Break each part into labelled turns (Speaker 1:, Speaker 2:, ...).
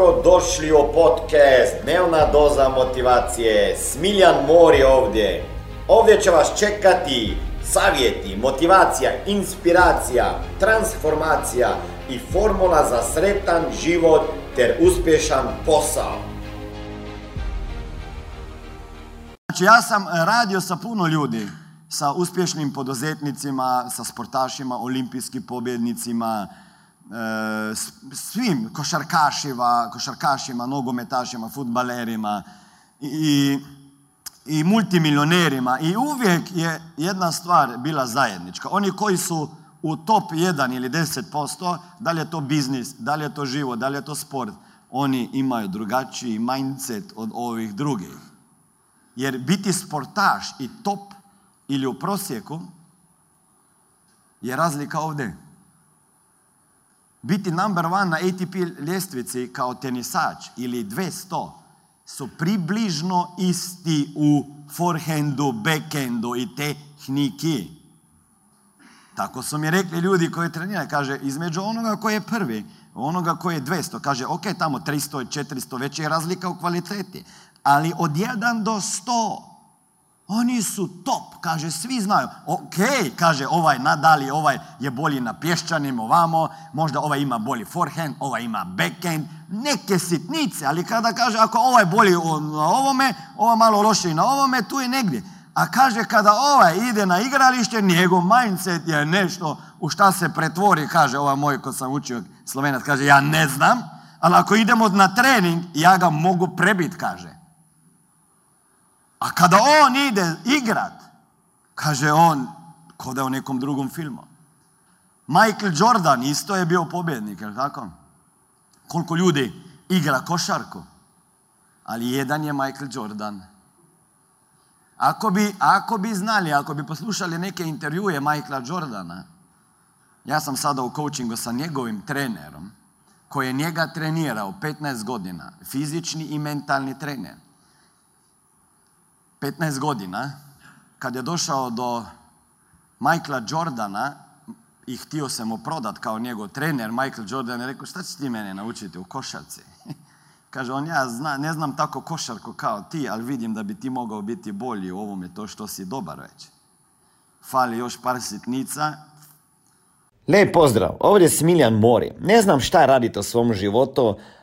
Speaker 1: Dobrodošli u podcast Dnevna doza motivacije. Smiljan Mor je ovdje. Ovdje će vas čekati savjeti, motivacija, inspiracija, transformacija i formula za sretan život ter uspješan posao.
Speaker 2: Znači ja sam radio sa puno ljudi, sa uspješnim poduzetnicima, sa sportašima, olimpijskim pobjednicima, svim košarkašima, košarkašima, nogometašima, futbalerima i, i multimilionerima i uvijek je jedna stvar bila zajednička. Oni koji su u top 1 ili 10%, da li je to biznis, da li je to život, da li je to sport, oni imaju drugačiji mindset od ovih drugih. Jer biti sportaš i top ili u prosjeku je razlika ovdje. Biti number one na ATP ljestvici kao tenisač ili 200 su približno isti u forehandu, backhandu i tehniki. Tako su mi rekli ljudi koji treniraju, kaže, između onoga koji je prvi, onoga koji je 200, kaže, ok, tamo 300 i 400, već je razlika u kvaliteti, ali od 1 do 100, oni su top, kaže, svi znaju. Ok, kaže, ovaj nadali, ovaj je bolji na pješčanim ovamo, možda ovaj ima bolji forehand, ovaj ima backhand, neke sitnice, ali kada kaže, ako ovaj bolji na ovome, ovo malo lošiji na ovome, tu je negdje. A kaže, kada ovaj ide na igralište, njegov mindset je nešto u šta se pretvori, kaže, ovaj moj ko sam učio slovenac, kaže, ja ne znam, ali ako idemo na trening, ja ga mogu prebit, kaže. A kada on ide igrat, kaže on, ko da je u nekom drugom filmu. Michael Jordan isto je bio pobjednik, jel tako? Koliko ljudi igra košarku. Ali jedan je Michael Jordan. Ako bi, ako bi znali, ako bi poslušali neke intervjue Michaela Jordana, ja sam sada u coachingu sa njegovim trenerom, koji je njega trenirao 15 godina, fizični i mentalni trener. 15 godina, kad je došao do Michaela Jordana i htio se mu prodat kao njegov trener, Michael Jordan je rekao, šta ćeš ti mene naučiti u košarci? Kaže on, ja ne znam tako košarku kao ti, ali vidim da bi ti mogao biti bolji u ovome to što si dobar već. Fali još par sitnica,
Speaker 1: Lijep pozdrav, ovdje je Smiljan Mori. Ne znam šta radite u svom životu,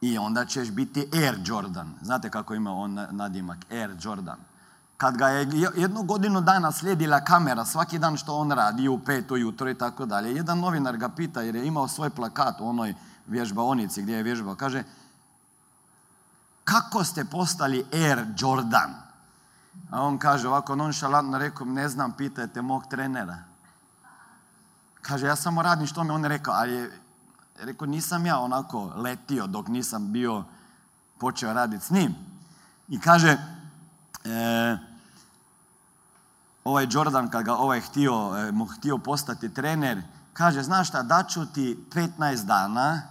Speaker 2: I onda ćeš biti Air Jordan. Znate kako ima on na- nadimak Air Jordan. Kad ga je je- jednu godinu dana slijedila kamera svaki dan što on radi u pet ujutro i tako dalje. Jedan novinar ga pita jer je imao svoj plakat u onoj vježbaonici gdje je vježbao. Kaže, kako ste postali Air Jordan? A on kaže ovako nonšalantno rekao, ne znam, pitajte mog trenera. Kaže, ja samo radim što mi on rekao, ali rekao, nisam ja onako letio dok nisam bio počeo raditi s njim. I kaže, e, ovaj Jordan kad ga ovaj htio, e, mu htio postati trener, kaže, znaš šta, daću ti 15 dana,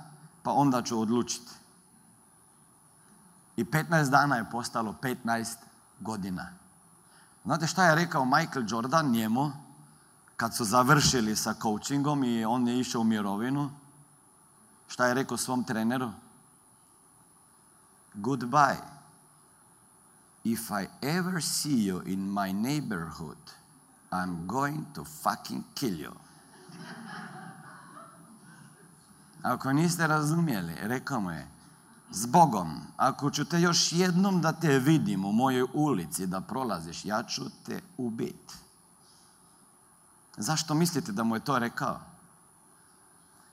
Speaker 2: pa onda ću odlučiti. I 15 dana je postalo 15 godina. Znate šta je rekao Michael Jordan njemu kad su završili sa coachingom i on je išao u mirovinu? Šta je rekao svom treneru? Goodbye. If I ever see you in my neighborhood, I'm going to fucking kill you. Ako niste razumjeli, rekao mu je, S Bogom, ako ću te još jednom da te vidim u mojoj ulici da prolaziš, ja ću te ubiti. Zašto mislite da mu je to rekao?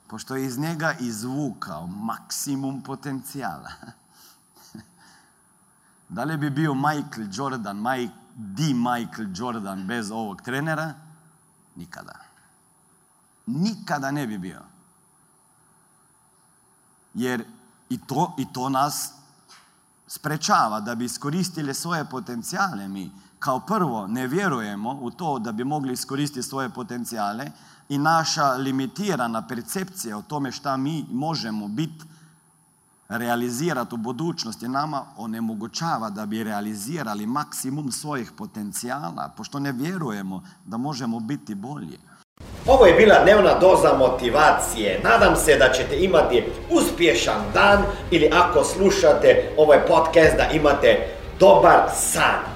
Speaker 2: Pošto je iz njega izvukao maksimum potencijala. da li bi bio Michael Jordan, Mike, di Michael Jordan bez ovog trenera? Nikada. Nikada ne bi bio. Jer i to, i to nas sprečava da bi iskoristili svoje potencijale mi. Kao prvo, ne vjerujemo u to da bi mogli iskoristiti svoje potencijale i naša limitirana percepcija o tome šta mi možemo biti realizirati u budućnosti nama onemogućava da bi realizirali maksimum svojih potencijala, pošto ne vjerujemo da možemo biti bolji.
Speaker 1: Ovo je bila dnevna doza motivacije. Nadam se da ćete imati uspješan dan ili ako slušate ovaj podcast da imate dobar san.